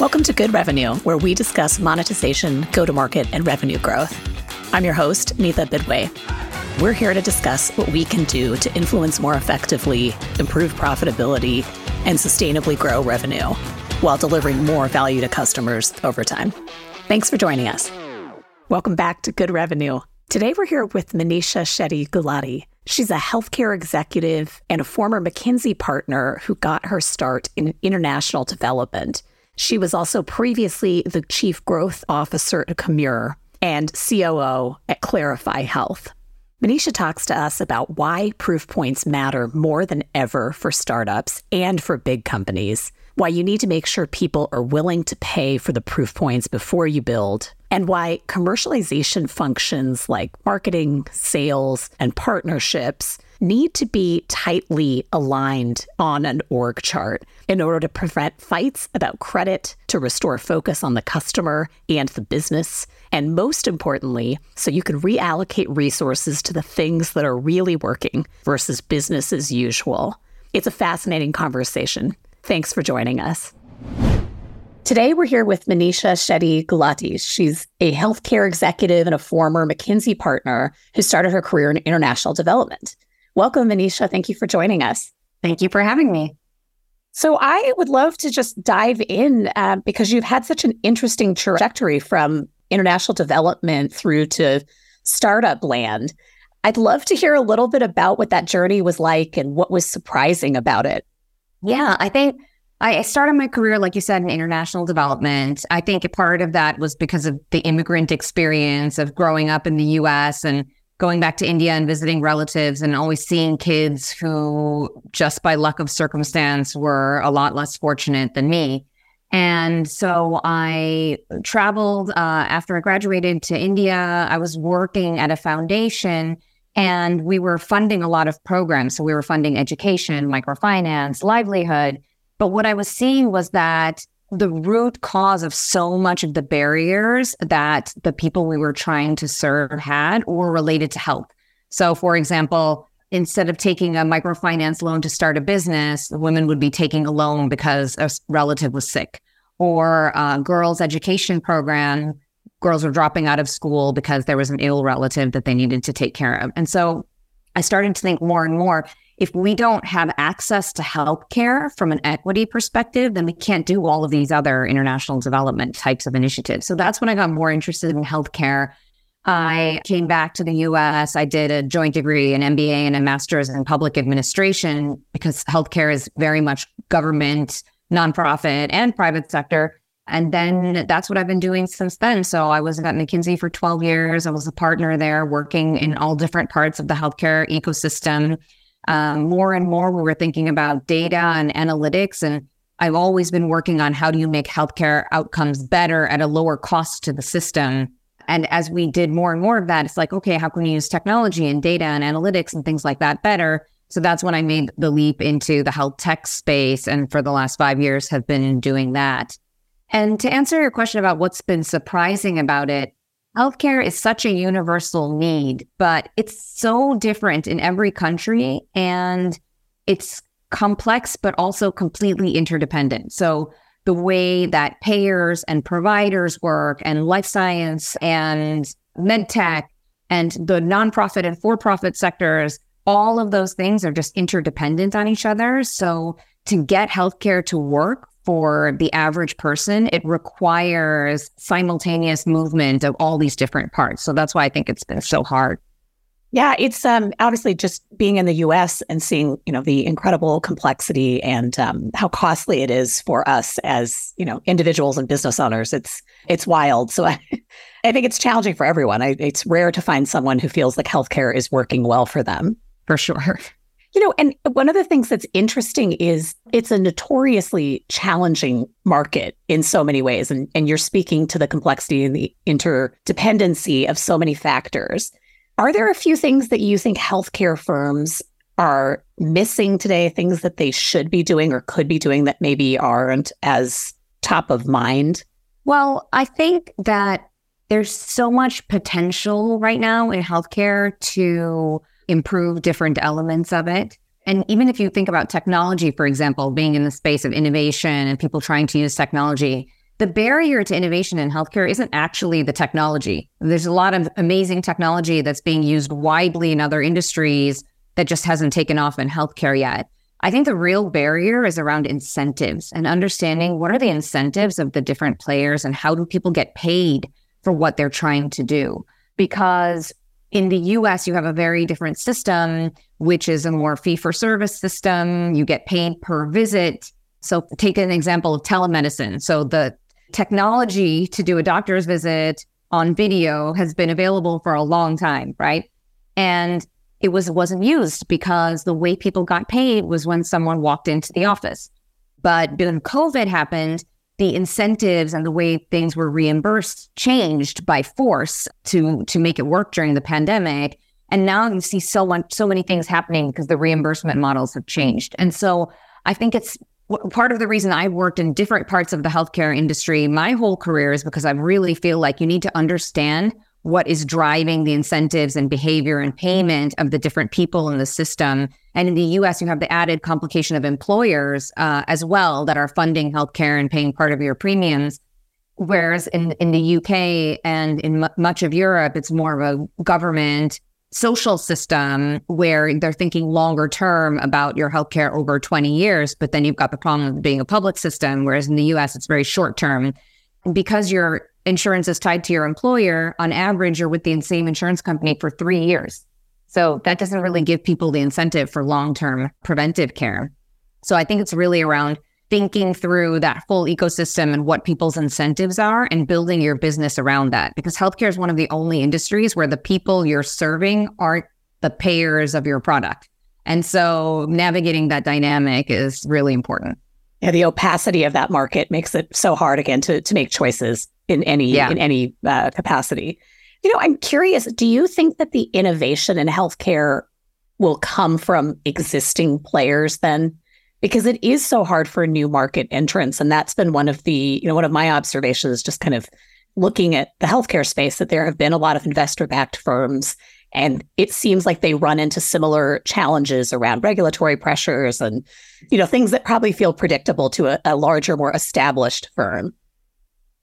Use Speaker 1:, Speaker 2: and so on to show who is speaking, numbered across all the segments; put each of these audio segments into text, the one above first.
Speaker 1: Welcome to Good Revenue, where we discuss monetization, go to market, and revenue growth. I'm your host, Neetha Bidway. We're here to discuss what we can do to influence more effectively, improve profitability, and sustainably grow revenue while delivering more value to customers over time. Thanks for joining us. Welcome back to Good Revenue. Today we're here with Manisha Shetty Gulati. She's a healthcare executive and a former McKinsey partner who got her start in international development. She was also previously the chief growth officer at Commure and COO at Clarify Health. Manisha talks to us about why proof points matter more than ever for startups and for big companies, why you need to make sure people are willing to pay for the proof points before you build, and why commercialization functions like marketing, sales, and partnerships need to be tightly aligned on an org chart in order to prevent fights about credit, to restore focus on the customer and the business, and most importantly, so you can reallocate resources to the things that are really working versus business as usual. It's a fascinating conversation. Thanks for joining us. Today, we're here with Manisha Shetty Gulati. She's a healthcare executive and a former McKinsey partner who started her career in international development. Welcome, Manisha. Thank you for joining us.
Speaker 2: Thank you for having me.
Speaker 1: So, I would love to just dive in uh, because you've had such an interesting trajectory from international development through to startup land. I'd love to hear a little bit about what that journey was like and what was surprising about it.
Speaker 2: Yeah, I think I started my career, like you said, in international development. I think a part of that was because of the immigrant experience of growing up in the US and going back to India and visiting relatives and always seeing kids who, just by luck of circumstance, were a lot less fortunate than me. And so I traveled uh, after I graduated to India. I was working at a foundation and we were funding a lot of programs. So we were funding education, microfinance, livelihood. But what I was seeing was that the root cause of so much of the barriers that the people we were trying to serve had were related to health. So, for example, instead of taking a microfinance loan to start a business, women would be taking a loan because a relative was sick, or a girls' education program. Girls were dropping out of school because there was an ill relative that they needed to take care of. And so I started to think more and more if we don't have access to healthcare from an equity perspective, then we can't do all of these other international development types of initiatives. So that's when I got more interested in healthcare. I came back to the US. I did a joint degree, an MBA, and a master's in public administration because healthcare is very much government, nonprofit, and private sector. And then that's what I've been doing since then. So I was at McKinsey for 12 years. I was a partner there working in all different parts of the healthcare ecosystem um, more and more we were thinking about data and analytics. And i've always been working on how do you make healthcare outcomes better at a lower cost to the system. And as we did more and more of that it's like okay how can we use technology and data and analytics and things like that better? So that's when i made the leap into the health tech space. And for the last five years have been doing that. And to answer your question about what's been surprising about it Healthcare is such a universal need, but it's so different in every country and it's complex, but also completely interdependent. So, the way that payers and providers work, and life science and med tech, and the nonprofit and for profit sectors, all of those things are just interdependent on each other. So, to get healthcare to work for the average person, it requires simultaneous movement of all these different parts. So that's why I think it's been so hard.
Speaker 1: Yeah, it's um, obviously just being in the U.S. and seeing, you know, the incredible complexity and um, how costly it is for us as, you know, individuals and business owners. It's it's wild. So I, I think it's challenging for everyone. I, it's rare to find someone who feels like healthcare is working well for them.
Speaker 2: For sure.
Speaker 1: You know, and one of the things that's interesting is it's a notoriously challenging market in so many ways. And, and you're speaking to the complexity and the interdependency of so many factors. Are there a few things that you think healthcare firms are missing today, things that they should be doing or could be doing that maybe aren't as top of mind?
Speaker 2: Well, I think that there's so much potential right now in healthcare to improve different elements of it. And even if you think about technology, for example, being in the space of innovation and people trying to use technology, the barrier to innovation in healthcare isn't actually the technology. There's a lot of amazing technology that's being used widely in other industries that just hasn't taken off in healthcare yet. I think the real barrier is around incentives and understanding what are the incentives of the different players and how do people get paid for what they're trying to do. Because in the US, you have a very different system, which is a more fee for service system. You get paid per visit. So, take an example of telemedicine. So, the technology to do a doctor's visit on video has been available for a long time, right? And it was wasn't used because the way people got paid was when someone walked into the office. But when COVID happened, the incentives and the way things were reimbursed changed by force to to make it work during the pandemic. And now you see so much, so many things happening because the reimbursement models have changed. And so I think it's part of the reason I've worked in different parts of the healthcare industry my whole career is because I really feel like you need to understand what is driving the incentives and behavior and payment of the different people in the system. And in the US, you have the added complication of employers uh, as well that are funding healthcare and paying part of your premiums. Whereas in, in the UK and in m- much of Europe, it's more of a government social system where they're thinking longer term about your healthcare over 20 years, but then you've got the problem of being a public system, whereas in the US, it's very short term. Because your insurance is tied to your employer, on average, you're with the same insurance company for three years. So that doesn't really give people the incentive for long term preventive care. So I think it's really around thinking through that full ecosystem and what people's incentives are and building your business around that. Because healthcare is one of the only industries where the people you're serving aren't the payers of your product. And so navigating that dynamic is really important.
Speaker 1: Yeah, the opacity of that market makes it so hard again to to make choices in any yeah. in any uh, capacity. You know, I'm curious. Do you think that the innovation in healthcare will come from existing players then? because it is so hard for new market entrants. And that's been one of the, you know, one of my observations, just kind of looking at the healthcare space, that there have been a lot of investor backed firms. And it seems like they run into similar challenges around regulatory pressures and, you know, things that probably feel predictable to a, a larger, more established firm.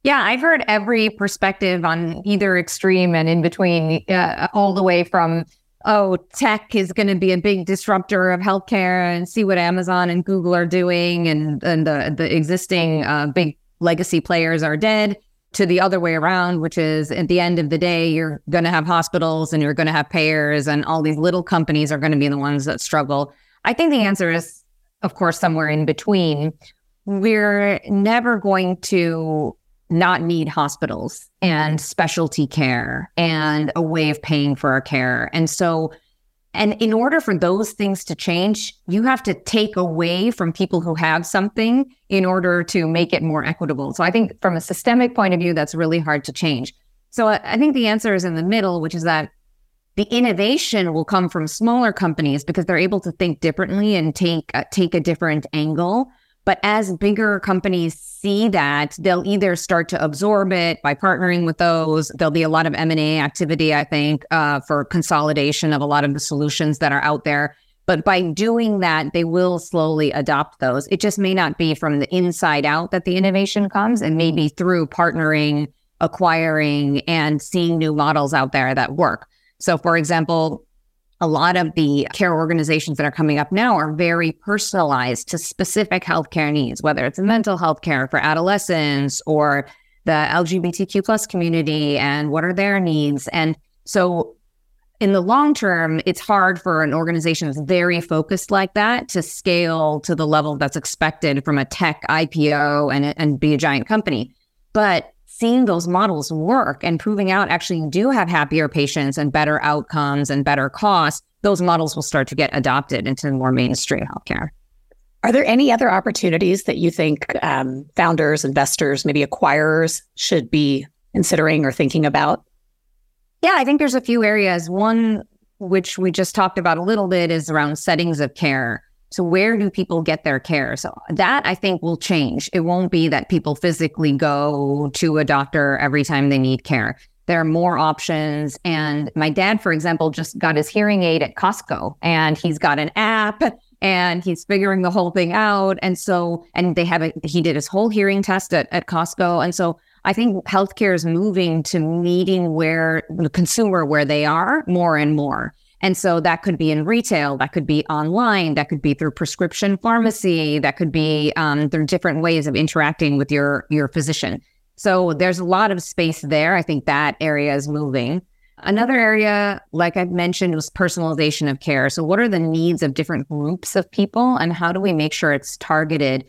Speaker 2: Yeah, I've heard every perspective on either extreme and in between, uh, all the way from oh, tech is going to be a big disruptor of healthcare and see what Amazon and Google are doing and, and the, the existing uh, big legacy players are dead to the other way around, which is at the end of the day, you're going to have hospitals and you're going to have payers and all these little companies are going to be the ones that struggle. I think the answer is, of course, somewhere in between. We're never going to not need hospitals and specialty care and a way of paying for our care. And so, and in order for those things to change, you have to take away from people who have something in order to make it more equitable. So I think from a systemic point of view, that's really hard to change. So I think the answer is in the middle, which is that the innovation will come from smaller companies because they're able to think differently and take uh, take a different angle but as bigger companies see that, they'll either start to absorb it by partnering with those. There'll be a lot of M&A activity, I think, uh, for consolidation of a lot of the solutions that are out there. But by doing that, they will slowly adopt those. It just may not be from the inside out that the innovation comes, and maybe through partnering, acquiring, and seeing new models out there that work. So, for example, a lot of the care organizations that are coming up now are very personalized to specific healthcare needs, whether it's mental health care for adolescents or the LGBTQ plus community and what are their needs. And so in the long term, it's hard for an organization that's very focused like that to scale to the level that's expected from a tech IPO and, and be a giant company. But seeing those models work and proving out actually you do have happier patients and better outcomes and better costs, those models will start to get adopted into more mainstream healthcare.
Speaker 1: Are there any other opportunities that you think um, founders, investors, maybe acquirers should be considering or thinking about?
Speaker 2: Yeah, I think there's a few areas. One, which we just talked about a little bit, is around settings of care. So where do people get their care? So that I think will change. It won't be that people physically go to a doctor every time they need care. There are more options. And my dad, for example, just got his hearing aid at Costco and he's got an app and he's figuring the whole thing out. And so, and they have a, he did his whole hearing test at, at Costco. And so I think healthcare is moving to meeting where the consumer, where they are more and more. And so that could be in retail, that could be online, that could be through prescription pharmacy, that could be um, are different ways of interacting with your your physician. So there's a lot of space there. I think that area is moving. Another area, like I've mentioned, was personalization of care. So, what are the needs of different groups of people, and how do we make sure it's targeted?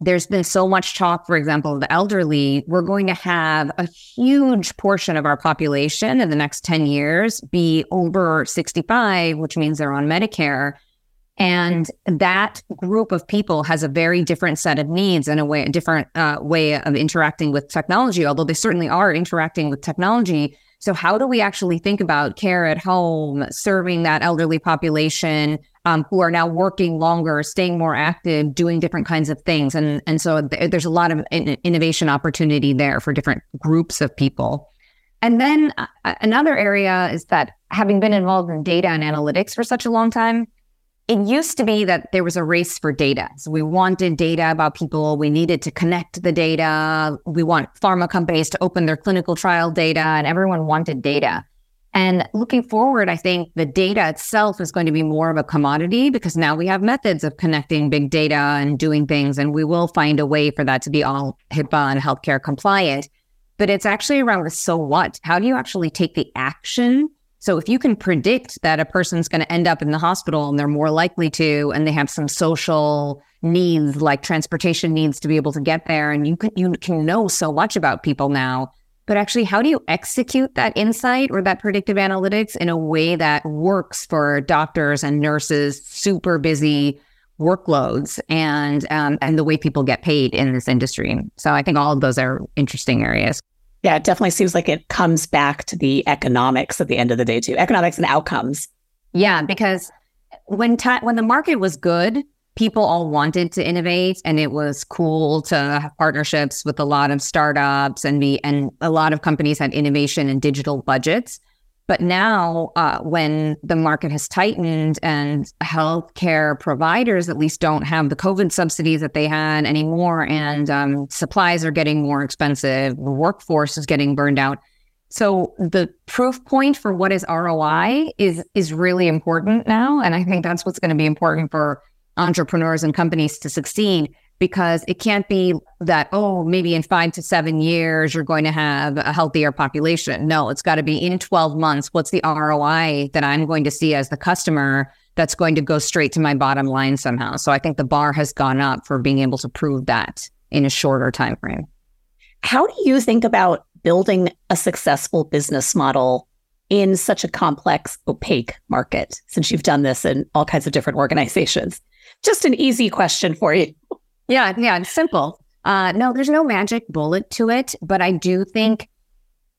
Speaker 2: There's been so much talk, for example, of the elderly. We're going to have a huge portion of our population in the next 10 years be over 65, which means they're on Medicare. And that group of people has a very different set of needs and a way, a different uh, way of interacting with technology, although they certainly are interacting with technology so, how do we actually think about care at home, serving that elderly population um, who are now working longer, staying more active, doing different kinds of things? And, and so th- there's a lot of in- innovation opportunity there for different groups of people. And then uh, another area is that having been involved in data and analytics for such a long time, it used to be that there was a race for data. So we wanted data about people. We needed to connect the data. We want pharma companies to open their clinical trial data, and everyone wanted data. And looking forward, I think the data itself is going to be more of a commodity because now we have methods of connecting big data and doing things, and we will find a way for that to be all HIPAA and healthcare compliant. But it's actually around the so what? How do you actually take the action so if you can predict that a person's going to end up in the hospital and they're more likely to, and they have some social needs like transportation needs to be able to get there, and you can you can know so much about people now. But actually, how do you execute that insight or that predictive analytics in a way that works for doctors and nurses, super busy workloads, and um, and the way people get paid in this industry? So I think all of those are interesting areas.
Speaker 1: Yeah, it definitely seems like it comes back to the economics at the end of the day, too. Economics and outcomes.
Speaker 2: Yeah, because when ta- when the market was good, people all wanted to innovate, and it was cool to have partnerships with a lot of startups and be and a lot of companies had innovation and digital budgets. But now, uh, when the market has tightened and healthcare providers at least don't have the COVID subsidies that they had anymore, and um, supplies are getting more expensive, the workforce is getting burned out. So the proof point for what is ROI is is really important now, and I think that's what's going to be important for entrepreneurs and companies to succeed because it can't be that, oh, maybe in five to seven years, you're going to have a healthier population. No, it's got to be in 12 months. What's the ROI that I'm going to see as the customer that's going to go straight to my bottom line somehow? So I think the bar has gone up for being able to prove that in a shorter time frame.
Speaker 1: How do you think about building a successful business model in such a complex, opaque market since you've done this in all kinds of different organizations? Just an easy question for you.
Speaker 2: Yeah, yeah, it's simple. Uh, no, there's no magic bullet to it, but I do think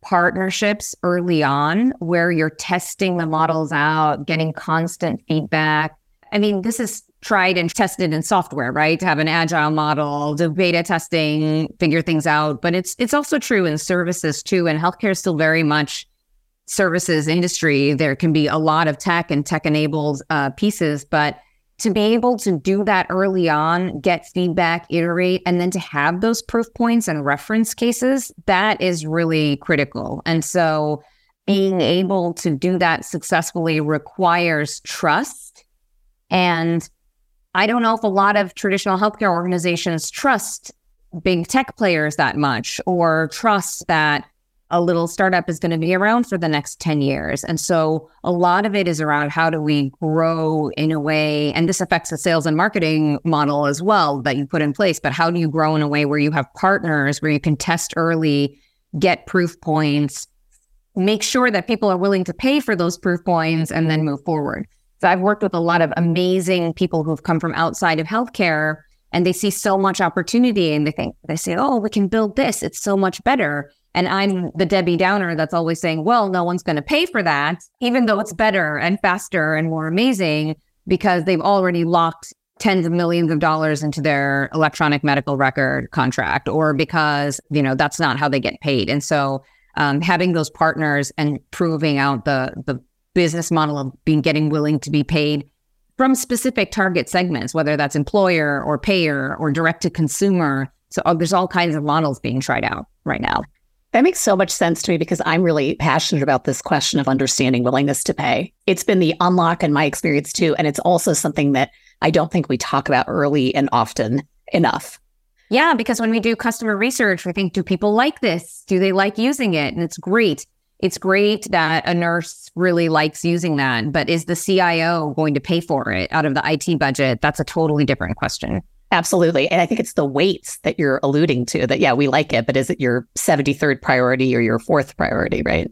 Speaker 2: partnerships early on where you're testing the models out, getting constant feedback. I mean, this is tried and tested in software, right? To have an agile model, do beta testing, figure things out. But it's it's also true in services too. And healthcare is still very much services industry. There can be a lot of tech and tech enabled uh, pieces, but to be able to do that early on, get feedback, iterate, and then to have those proof points and reference cases, that is really critical. And so being able to do that successfully requires trust. And I don't know if a lot of traditional healthcare organizations trust big tech players that much or trust that a little startup is going to be around for the next 10 years. And so a lot of it is around how do we grow in a way, and this affects the sales and marketing model as well that you put in place, but how do you grow in a way where you have partners, where you can test early, get proof points, make sure that people are willing to pay for those proof points, and then move forward. So I've worked with a lot of amazing people who've come from outside of healthcare and they see so much opportunity and they think, they say, oh, we can build this. It's so much better. And I'm the Debbie Downer that's always saying, well, no one's going to pay for that, even though it's better and faster and more amazing because they've already locked tens of millions of dollars into their electronic medical record contract or because, you know, that's not how they get paid. And so um, having those partners and proving out the, the business model of being getting willing to be paid from specific target segments, whether that's employer or payer or direct to consumer. So uh, there's all kinds of models being tried out right now.
Speaker 1: That makes so much sense to me because I'm really passionate about this question of understanding willingness to pay. It's been the unlock in my experience too. And it's also something that I don't think we talk about early and often enough.
Speaker 2: Yeah, because when we do customer research, we think, do people like this? Do they like using it? And it's great. It's great that a nurse really likes using that, but is the CIO going to pay for it out of the IT budget? That's a totally different question.
Speaker 1: Absolutely. And I think it's the weights that you're alluding to that, yeah, we like it, but is it your 73rd priority or your fourth priority, right?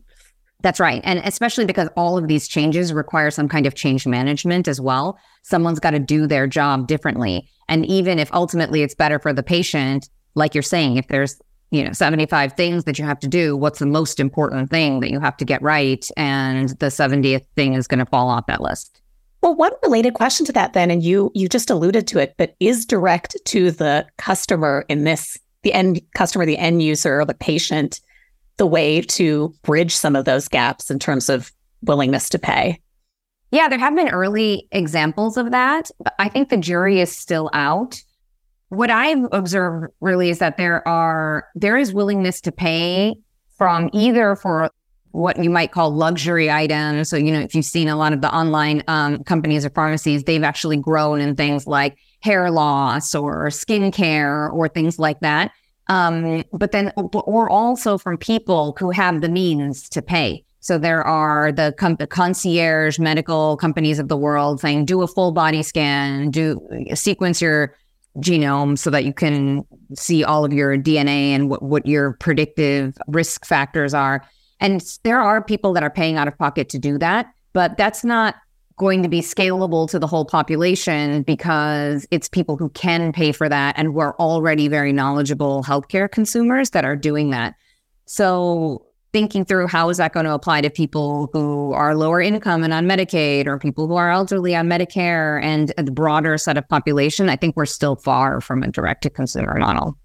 Speaker 2: That's right. And especially because all of these changes require some kind of change management as well. Someone's got to do their job differently. And even if ultimately it's better for the patient, like you're saying, if there's, you know, 75 things that you have to do, what's the most important thing that you have to get right? And the 70th thing is going to fall off that list.
Speaker 1: Well, one related question to that then, and you you just alluded to it, but is direct to the customer in this the end customer, the end user, or the patient, the way to bridge some of those gaps in terms of willingness to pay?
Speaker 2: Yeah, there have been early examples of that, but I think the jury is still out. What I've observed really is that there are there is willingness to pay from either for what you might call luxury items. So, you know, if you've seen a lot of the online um, companies or pharmacies, they've actually grown in things like hair loss or skincare or things like that. Um, but then, or also from people who have the means to pay. So there are the, com- concierge medical companies of the world saying, do a full body scan, do sequence your genome so that you can see all of your DNA and what, what your predictive risk factors are. And there are people that are paying out of pocket to do that, but that's not going to be scalable to the whole population because it's people who can pay for that and who are already very knowledgeable healthcare consumers that are doing that. So thinking through how is that going to apply to people who are lower income and on Medicaid or people who are elderly on Medicare and the broader set of population, I think we're still far from a direct to consumer model.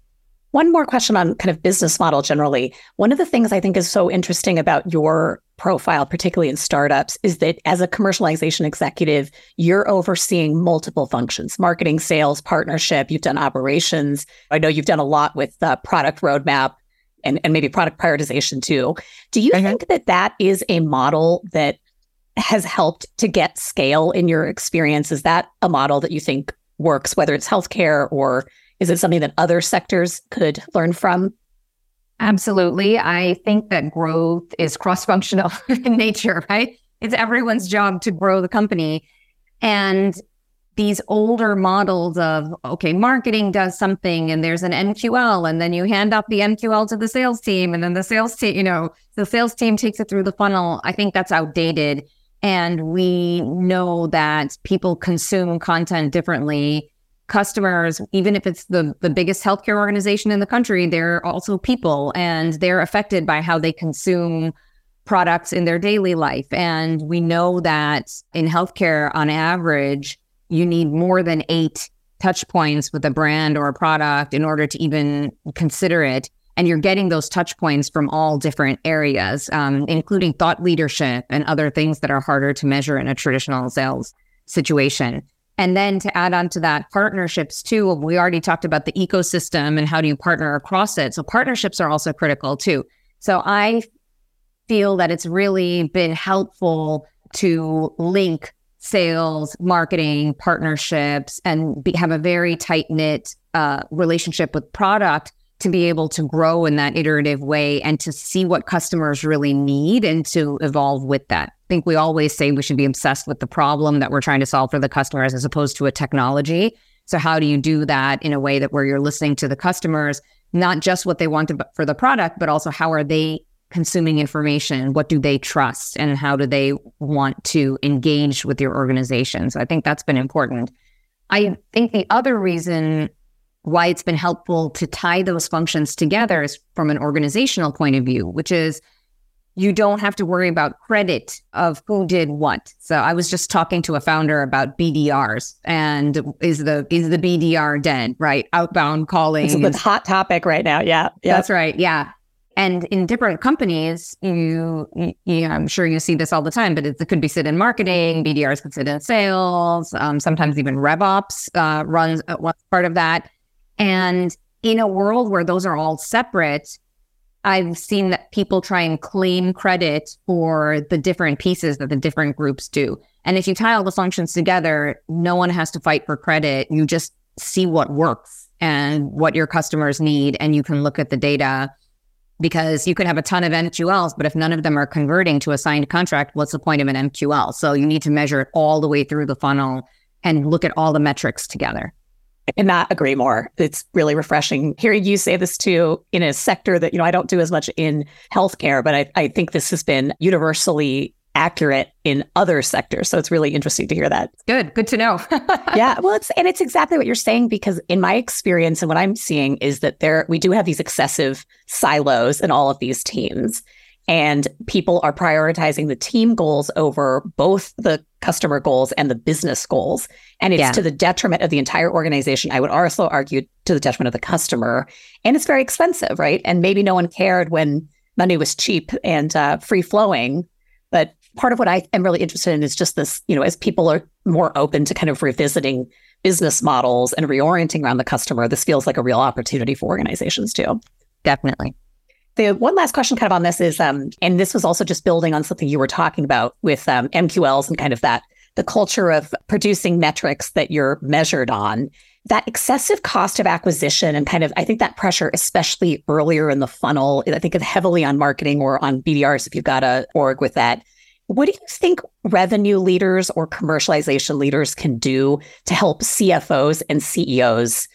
Speaker 1: One more question on kind of business model generally. One of the things I think is so interesting about your profile, particularly in startups, is that as a commercialization executive, you're overseeing multiple functions marketing, sales, partnership. You've done operations. I know you've done a lot with uh, product roadmap and, and maybe product prioritization too. Do you mm-hmm. think that that is a model that has helped to get scale in your experience? Is that a model that you think works, whether it's healthcare or is it something that other sectors could learn from?
Speaker 2: Absolutely. I think that growth is cross functional in nature, right? It's everyone's job to grow the company. And these older models of, okay, marketing does something and there's an MQL, and then you hand off the MQL to the sales team, and then the sales team, you know, the sales team takes it through the funnel. I think that's outdated. And we know that people consume content differently customers, even if it's the, the biggest healthcare organization in the country, they're also people and they're affected by how they consume products in their daily life. And we know that in healthcare, on average, you need more than eight touch points with a brand or a product in order to even consider it. And you're getting those touch points from all different areas, um, including thought leadership and other things that are harder to measure in a traditional sales situation. And then to add on to that, partnerships too. We already talked about the ecosystem and how do you partner across it. So partnerships are also critical too. So I feel that it's really been helpful to link sales, marketing, partnerships, and be, have a very tight knit uh, relationship with product to be able to grow in that iterative way and to see what customers really need and to evolve with that. I think we always say we should be obsessed with the problem that we're trying to solve for the customers as opposed to a technology. So how do you do that in a way that where you're listening to the customers, not just what they want to, for the product, but also how are they consuming information? What do they trust and how do they want to engage with your organization? So I think that's been important. I think the other reason why it's been helpful to tie those functions together is from an organizational point of view, which is you don't have to worry about credit of who did what. So I was just talking to a founder about BDRs and is the is the BDR dead, right? Outbound calling.
Speaker 1: It's a hot topic right now. Yeah.
Speaker 2: Yep. That's right. Yeah. And in different companies, you, you, I'm sure you see this all the time, but it, could be sit in marketing, BDRs could sit in sales, um, sometimes even RevOps uh, runs uh, one part of that. And in a world where those are all separate, I've seen that people try and claim credit for the different pieces that the different groups do. And if you tie all the functions together, no one has to fight for credit. You just see what works and what your customers need, and you can look at the data because you could have a ton of MQLs, but if none of them are converting to a signed contract, what's the point of an MQL? So you need to measure it all the way through the funnel and look at all the metrics together.
Speaker 1: And not agree more. It's really refreshing hearing you say this too in a sector that, you know, I don't do as much in healthcare, but I, I think this has been universally accurate in other sectors. So it's really interesting to hear that.
Speaker 2: Good. Good to know.
Speaker 1: yeah. Well, it's and it's exactly what you're saying because in my experience and what I'm seeing is that there we do have these excessive silos in all of these teams. And people are prioritizing the team goals over both the customer goals and the business goals. And it's yeah. to the detriment of the entire organization. I would also argue to the detriment of the customer. And it's very expensive, right? And maybe no one cared when money was cheap and uh, free flowing. But part of what I am really interested in is just this, you know, as people are more open to kind of revisiting business models and reorienting around the customer, this feels like a real opportunity for organizations too.
Speaker 2: Definitely.
Speaker 1: The one last question kind of on this is, um, and this was also just building on something you were talking about with um, MQLs and kind of that, the culture of producing metrics that you're measured on that excessive cost of acquisition and kind of I think that pressure, especially earlier in the funnel, I think of heavily on marketing or on BDRs if you've got a org with that. What do you think revenue leaders or commercialization leaders can do to help CFOs and CEOs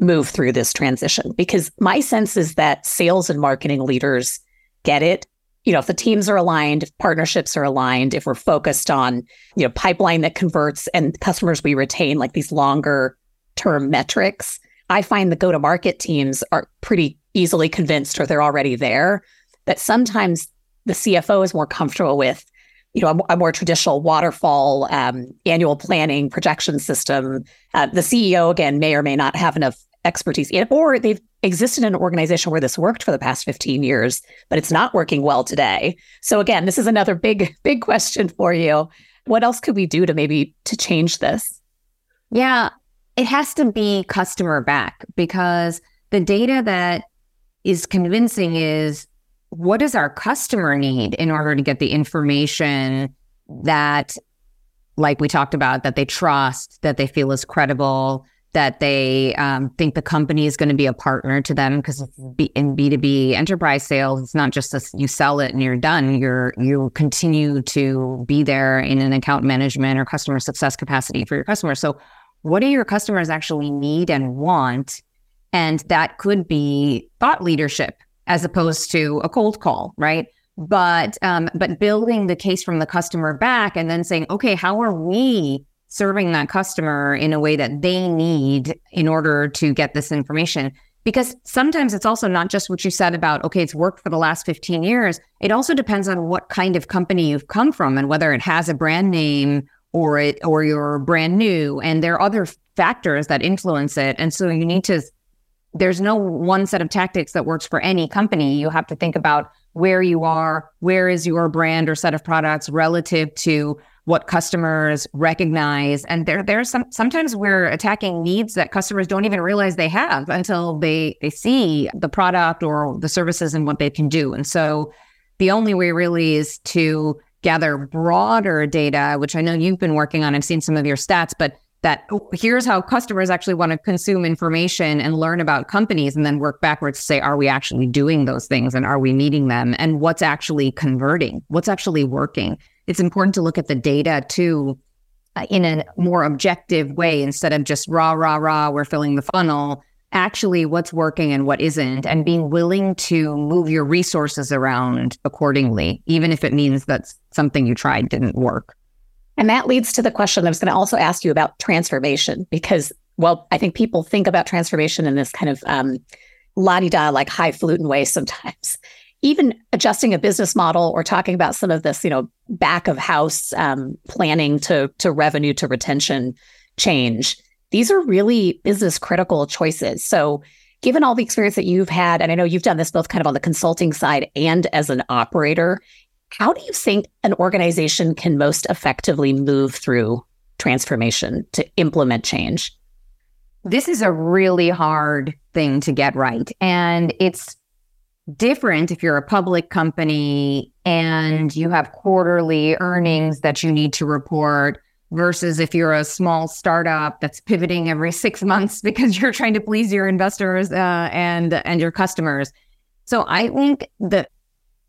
Speaker 1: move through this transition? Because my sense is that sales and marketing leaders get it. You know, if the teams are aligned, if partnerships are aligned, if we're focused on, you know, pipeline that converts and customers we retain, like these longer term metrics, I find the go to market teams are pretty easily convinced or they're already there that sometimes the CFO is more comfortable with you know, a, a more traditional waterfall um, annual planning projection system. Uh, the CEO again may or may not have enough expertise or they've existed in an organization where this worked for the past 15 years, but it's not working well today. So again, this is another big, big question for you. What else could we do to maybe to change this?
Speaker 2: Yeah, it has to be customer back because the data that is convincing is what does our customer need in order to get the information that like we talked about that they trust that they feel is credible that they um, think the company is going to be a partner to them because in b2b enterprise sales it's not just this you sell it and you're done. You're you continue to be there in an account management or customer success capacity for your customers so what do your customers actually need and want? And that could be thought leadership as opposed to a cold call, right? But um, but building the case from the customer back and then saying, okay, how are we serving that customer in a way that they need in order to get this information? Because sometimes it's also not just what you said about, okay, it's worked for the last 15 years. It also depends on what kind of company you've come from and whether it has a brand name or it or you're brand new. And there are other factors that influence it. And so you need to there's no one set of tactics that works for any company. You have to think about where you are, where is your brand or set of products relative to what customers recognize. And there there's some sometimes we're attacking needs that customers don't even realize they have until they they see the product or the services and what they can do. And so the only way really is to gather broader data, which I know you've been working on. I've seen some of your stats, but that oh, here's how customers actually want to consume information and learn about companies and then work backwards to say are we actually doing those things and are we meeting them and what's actually converting what's actually working it's important to look at the data too uh, in a more objective way instead of just raw raw raw we're filling the funnel actually what's working and what isn't and being willing to move your resources around accordingly even if it means that something you tried didn't work
Speaker 1: and that leads to the question I was going to also ask you about transformation, because, well, I think people think about transformation in this kind of um, la di da, like highfalutin way sometimes. Even adjusting a business model or talking about some of this, you know, back of house um, planning to to revenue to retention change. These are really business critical choices. So Given all the experience that you've had, and I know you've done this both kind of on the consulting side and as an operator, how do you think an organization can most effectively move through transformation to implement change?
Speaker 2: This is a really hard thing to get right. And it's different if you're a public company and you have quarterly earnings that you need to report versus if you're a small startup that's pivoting every six months because you're trying to please your investors uh, and and your customers. So I think that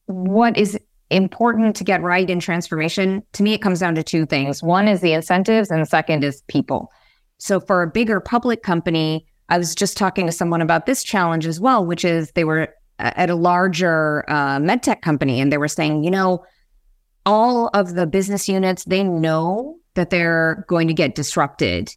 Speaker 2: what is important to get right in transformation to me it comes down to two things. One is the incentives, and the second is people. So for a bigger public company, I was just talking to someone about this challenge as well, which is they were at a larger uh, medtech company, and they were saying, you know, all of the business units they know that they're going to get disrupted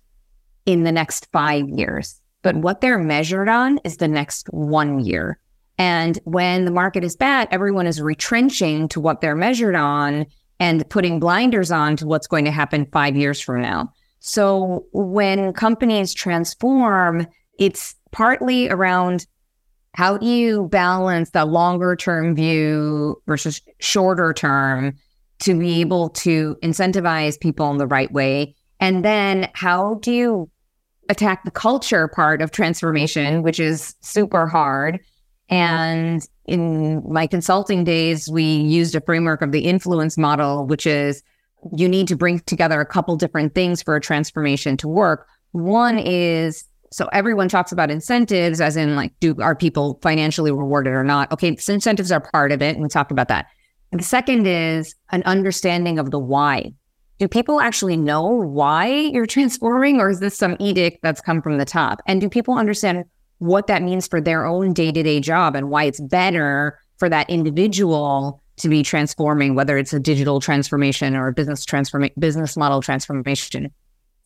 Speaker 2: in the next five years. But what they're measured on is the next one year. And when the market is bad, everyone is retrenching to what they're measured on and putting blinders on to what's going to happen five years from now. So when companies transform, it's partly around how do you balance the longer term view versus shorter term to be able to incentivize people in the right way? And then how do you attack the culture part of transformation, which is super hard? And in my consulting days, we used a framework of the influence model, which is you need to bring together a couple different things for a transformation to work. One is so everyone talks about incentives as in like do are people financially rewarded or not? Okay, incentives are part of it and we talked about that. And the second is an understanding of the why. Do people actually know why you're transforming, or is this some edict that's come from the top? And do people understand what that means for their own day to day job and why it's better for that individual to be transforming, whether it's a digital transformation or a business transformation, business model transformation?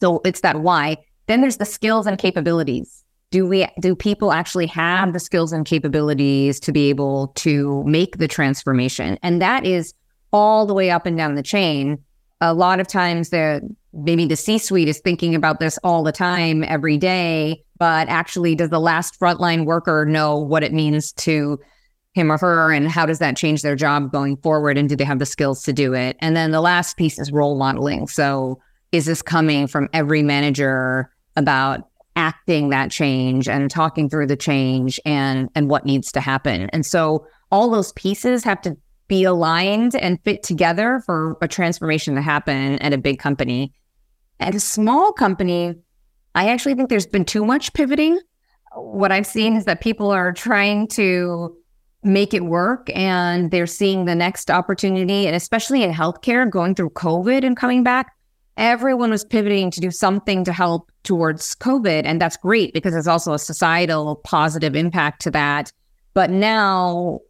Speaker 2: So it's that why. Then there's the skills and capabilities. Do we do people actually have the skills and capabilities to be able to make the transformation? And that is all the way up and down the chain. A lot of times the maybe the c suite is thinking about this all the time every day but actually does the last frontline worker know what it means to him or her and how does that change their job going forward and do they have the skills to do it? And then the last piece is role modeling. So is this coming from every manager about acting that change and talking through the change and and what needs to happen. And so all those pieces have to be aligned and fit together for a transformation to happen at a big company. At a small company, I actually think there's been too much pivoting. What I've seen is that people are trying to make it work and they're seeing the next opportunity. And especially in healthcare, going through COVID and coming back, everyone was pivoting to do something to help towards COVID. And that's great because there's also a societal positive impact to that. But now,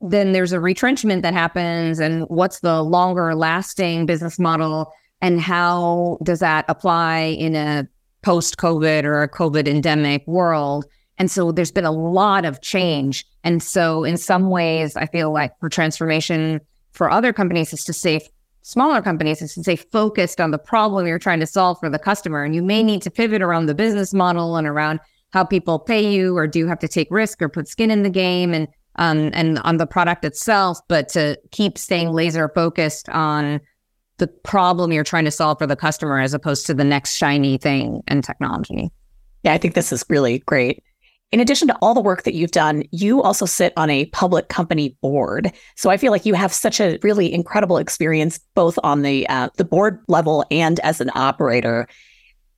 Speaker 2: then there's a retrenchment that happens. And what's the longer lasting business model? And how does that apply in a post COVID or a COVID endemic world? And so there's been a lot of change. And so, in some ways, I feel like for transformation for other companies is to say, smaller companies is to stay focused on the problem you're trying to solve for the customer. And you may need to pivot around the business model and around how people pay you, or do you have to take risk or put skin in the game and um, and on the product itself, but to keep staying laser focused on the problem you're trying to solve for the customer as opposed to the next shiny thing and technology.
Speaker 1: Yeah, I think this is really great. In addition to all the work that you've done, you also sit on a public company board. So I feel like you have such a really incredible experience both on the uh, the board level and as an operator.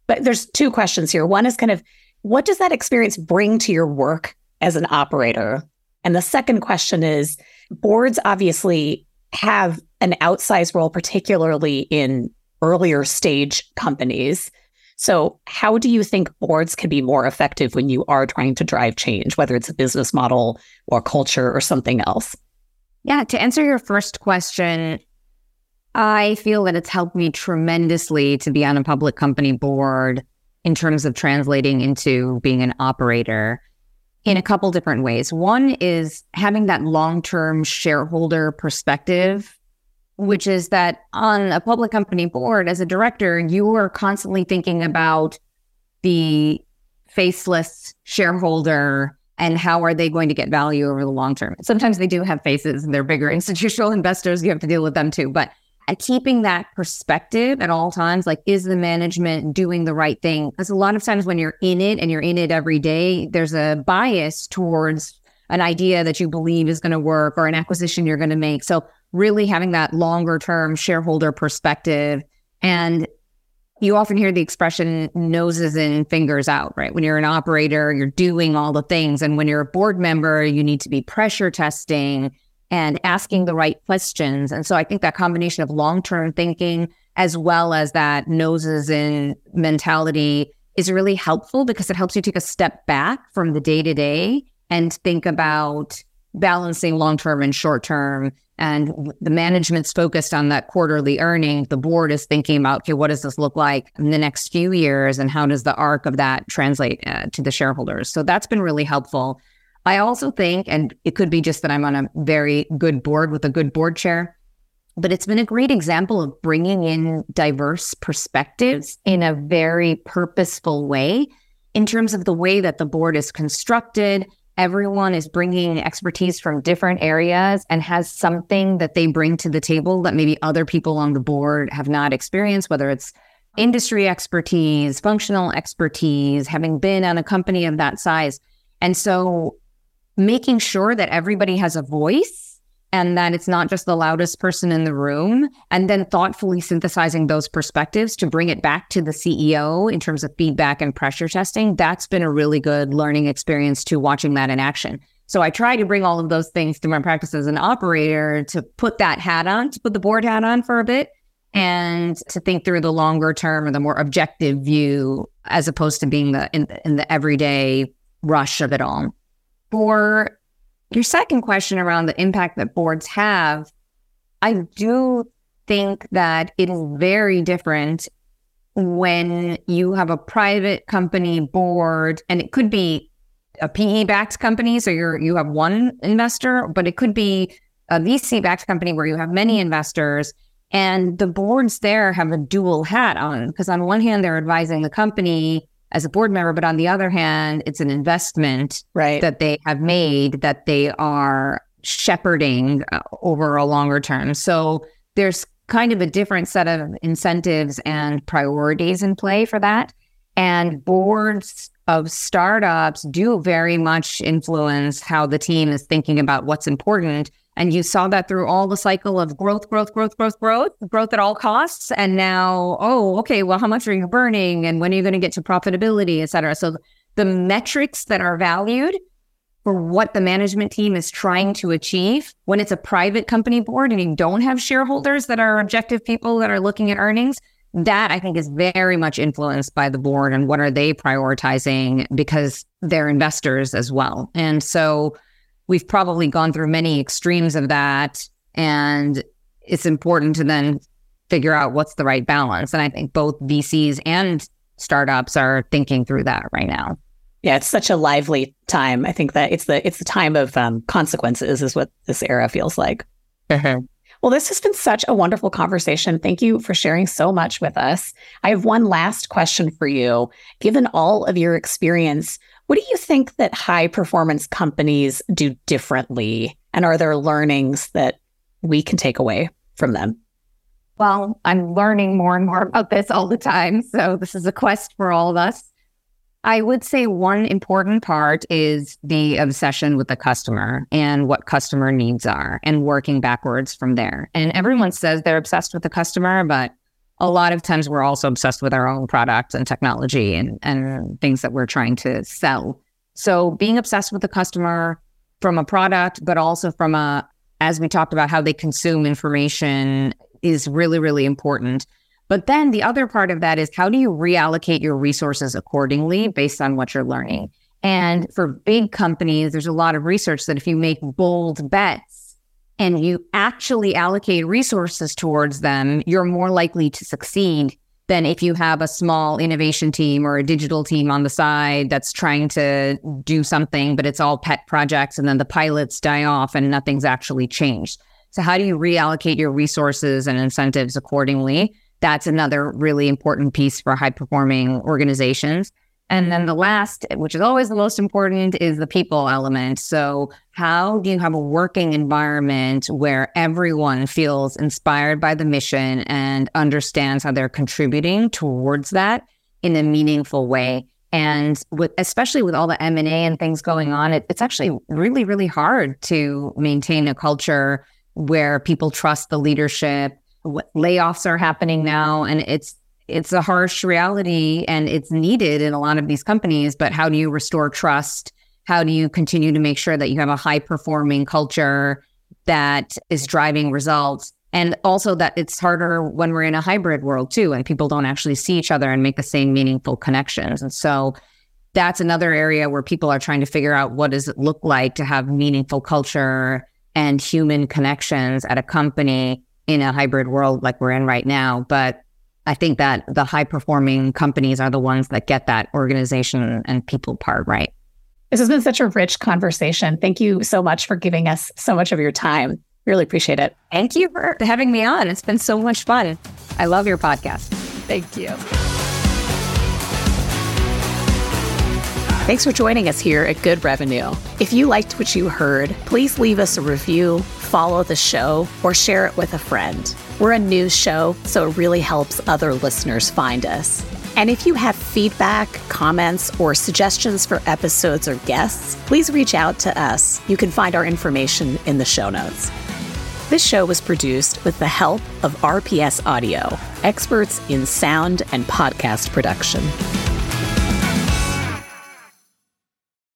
Speaker 1: But there's two questions here. One is kind of what does that experience bring to your work as an operator? And the second question is boards obviously have an outsized role, particularly in earlier stage companies. So, how do you think boards can be more effective when you are trying to drive change, whether it's a business model or culture or something else?
Speaker 2: Yeah, to answer your first question, I feel that it's helped me tremendously to be on a public company board in terms of translating into being an operator in a couple different ways. One is having that long term shareholder perspective which is that on a public company board as a director, you are constantly thinking about the faceless shareholder and how are they going to get value over the long term? Sometimes they do have faces and they're bigger institutional investors. You have to deal with them too. But and keeping that perspective at all times, like, is the management doing the right thing? Because a lot of times when you're in it and you're in it every day, there's a bias towards an idea that you believe is going to work or an acquisition you're going to make. So, really having that longer term shareholder perspective and you often hear the expression noses in, fingers out, right? When you're an operator, you're doing all the things. And when you're a board member, you need to be pressure testing and asking the right questions. And so I think that combination of long term thinking as well as that noses in mentality is really helpful because it helps you take a step back from the day to day and think about balancing long term and short term and the management's focused on that quarterly earning. The board is thinking about, okay, what does this look like in the next few years? And how does the arc of that translate uh, to the shareholders? So that's been really helpful. I also think, and it could be just that I'm on a very good board with a good board chair, but it's been a great example of bringing in diverse perspectives in a very purposeful way in terms of the way that the board is constructed everyone is bringing expertise from different areas and has something that they bring to the table that maybe other people on the board have not experienced, whether it's industry expertise, functional expertise, having been on a company of that size. And so making sure that everybody has a voice and that it's not just the loudest person in the room, and then thoughtfully synthesizing those perspectives to bring it back to the CEO in terms of feedback and pressure testing. That's been a really good learning experience to watching that in action. So I try to bring all of those things to my practice as an operator to put that hat on, to put the board hat on for a bit and to think through the longer term or the more objective view as opposed to being the in, in the everyday rush of it all. For your second question around the impact that boards have, I do think that it is very different when you have a private company board, and it could be a PE backed company, so you're you have one investor, but it could be a VC backed company where you have many investors, and the boards there have a dual hat on because on one hand they're advising the company as a board member, but on the other hand, it's an investment
Speaker 1: right.
Speaker 2: that they have made that they are shepherding uh, over a longer term. So there's kind of a different set of incentives and priorities in play for that. And boards of startups do very much influence how the team is thinking about what's important and you saw that through all the cycle of growth, growth, growth, growth, growth, growth at all costs. And now, oh, okay, well, how much are you burning? And when are you going to get to profitability, et cetera? So the metrics that are valued for what the management team is trying to achieve when it's a private company board and you don't have shareholders that are objective people that are looking at earnings, that I think is very much influenced by the board and what are they prioritizing because they're investors as well. And so we've probably gone through many extremes of that. And it's important to then figure out what's the right balance. And I think both VCs and startups are thinking through that right now.
Speaker 1: Yeah, it's such a lively time. I think that it's the it's the time of um, consequences, is what this era feels like. Mm-hmm. Well, this has been such a wonderful conversation. Thank you for sharing so much with us. I have one last question for you. Given all of your experience, what do you think that high performance companies do differently? And are there learnings that we can take away from them?
Speaker 2: Well, I'm learning more and more about this all the time. So this is a quest for all of us. I would say one important part is the obsession with the customer and what customer needs are and working backwards from there. And everyone says they're obsessed with the customer, but a lot of times we're also obsessed with our own product and technology and, and things that we're trying to sell. So being obsessed with the customer from a product, but also from a, as we talked about, how they consume information is really, really important. But then the other part of that is how do you reallocate your resources accordingly based on what you're learning? And for big companies, there's a lot of research that if you make bold bets, and you actually allocate resources towards them, you're more likely to succeed than if you have a small innovation team or a digital team on the side that's trying to do something, but it's all pet projects and then the pilots die off and nothing's actually changed. So, how do you reallocate your resources and incentives accordingly? That's another really important piece for high performing organizations. And then mm-hmm. the last, which is always the most important, is the people element. So, how do you have a working environment where everyone feels inspired by the mission and understands how they're contributing towards that in a meaningful way? And with especially with all the M and A and things going on, it, it's actually really, really hard to maintain a culture where people trust the leadership. Layoffs are happening now, and it's it's a harsh reality and it's needed in a lot of these companies, but how do you restore trust? How do you continue to make sure that you have a high performing culture that is driving results? And also that it's harder when we're in a hybrid world too, and people don't actually see each other and make the same meaningful connections. And so that's another area where people are trying to figure out what does it look like to have meaningful culture and human connections at a company in a hybrid world like we're in right now. But I think that the high performing companies are the ones that get that organization and people part right.
Speaker 1: This has been such a rich conversation. Thank you so much for giving us so much of your time. Really appreciate it.
Speaker 2: Thank you for having me on. It's been so much fun. I love your podcast.
Speaker 1: Thank you. Thanks for joining us here at Good Revenue. If you liked what you heard, please leave us a review, follow the show, or share it with a friend. We're a news show, so it really helps other listeners find us. And if you have feedback, comments, or suggestions for episodes or guests, please reach out to us. You can find our information in the show notes. This show was produced with the help of RPS Audio, experts in sound and podcast production.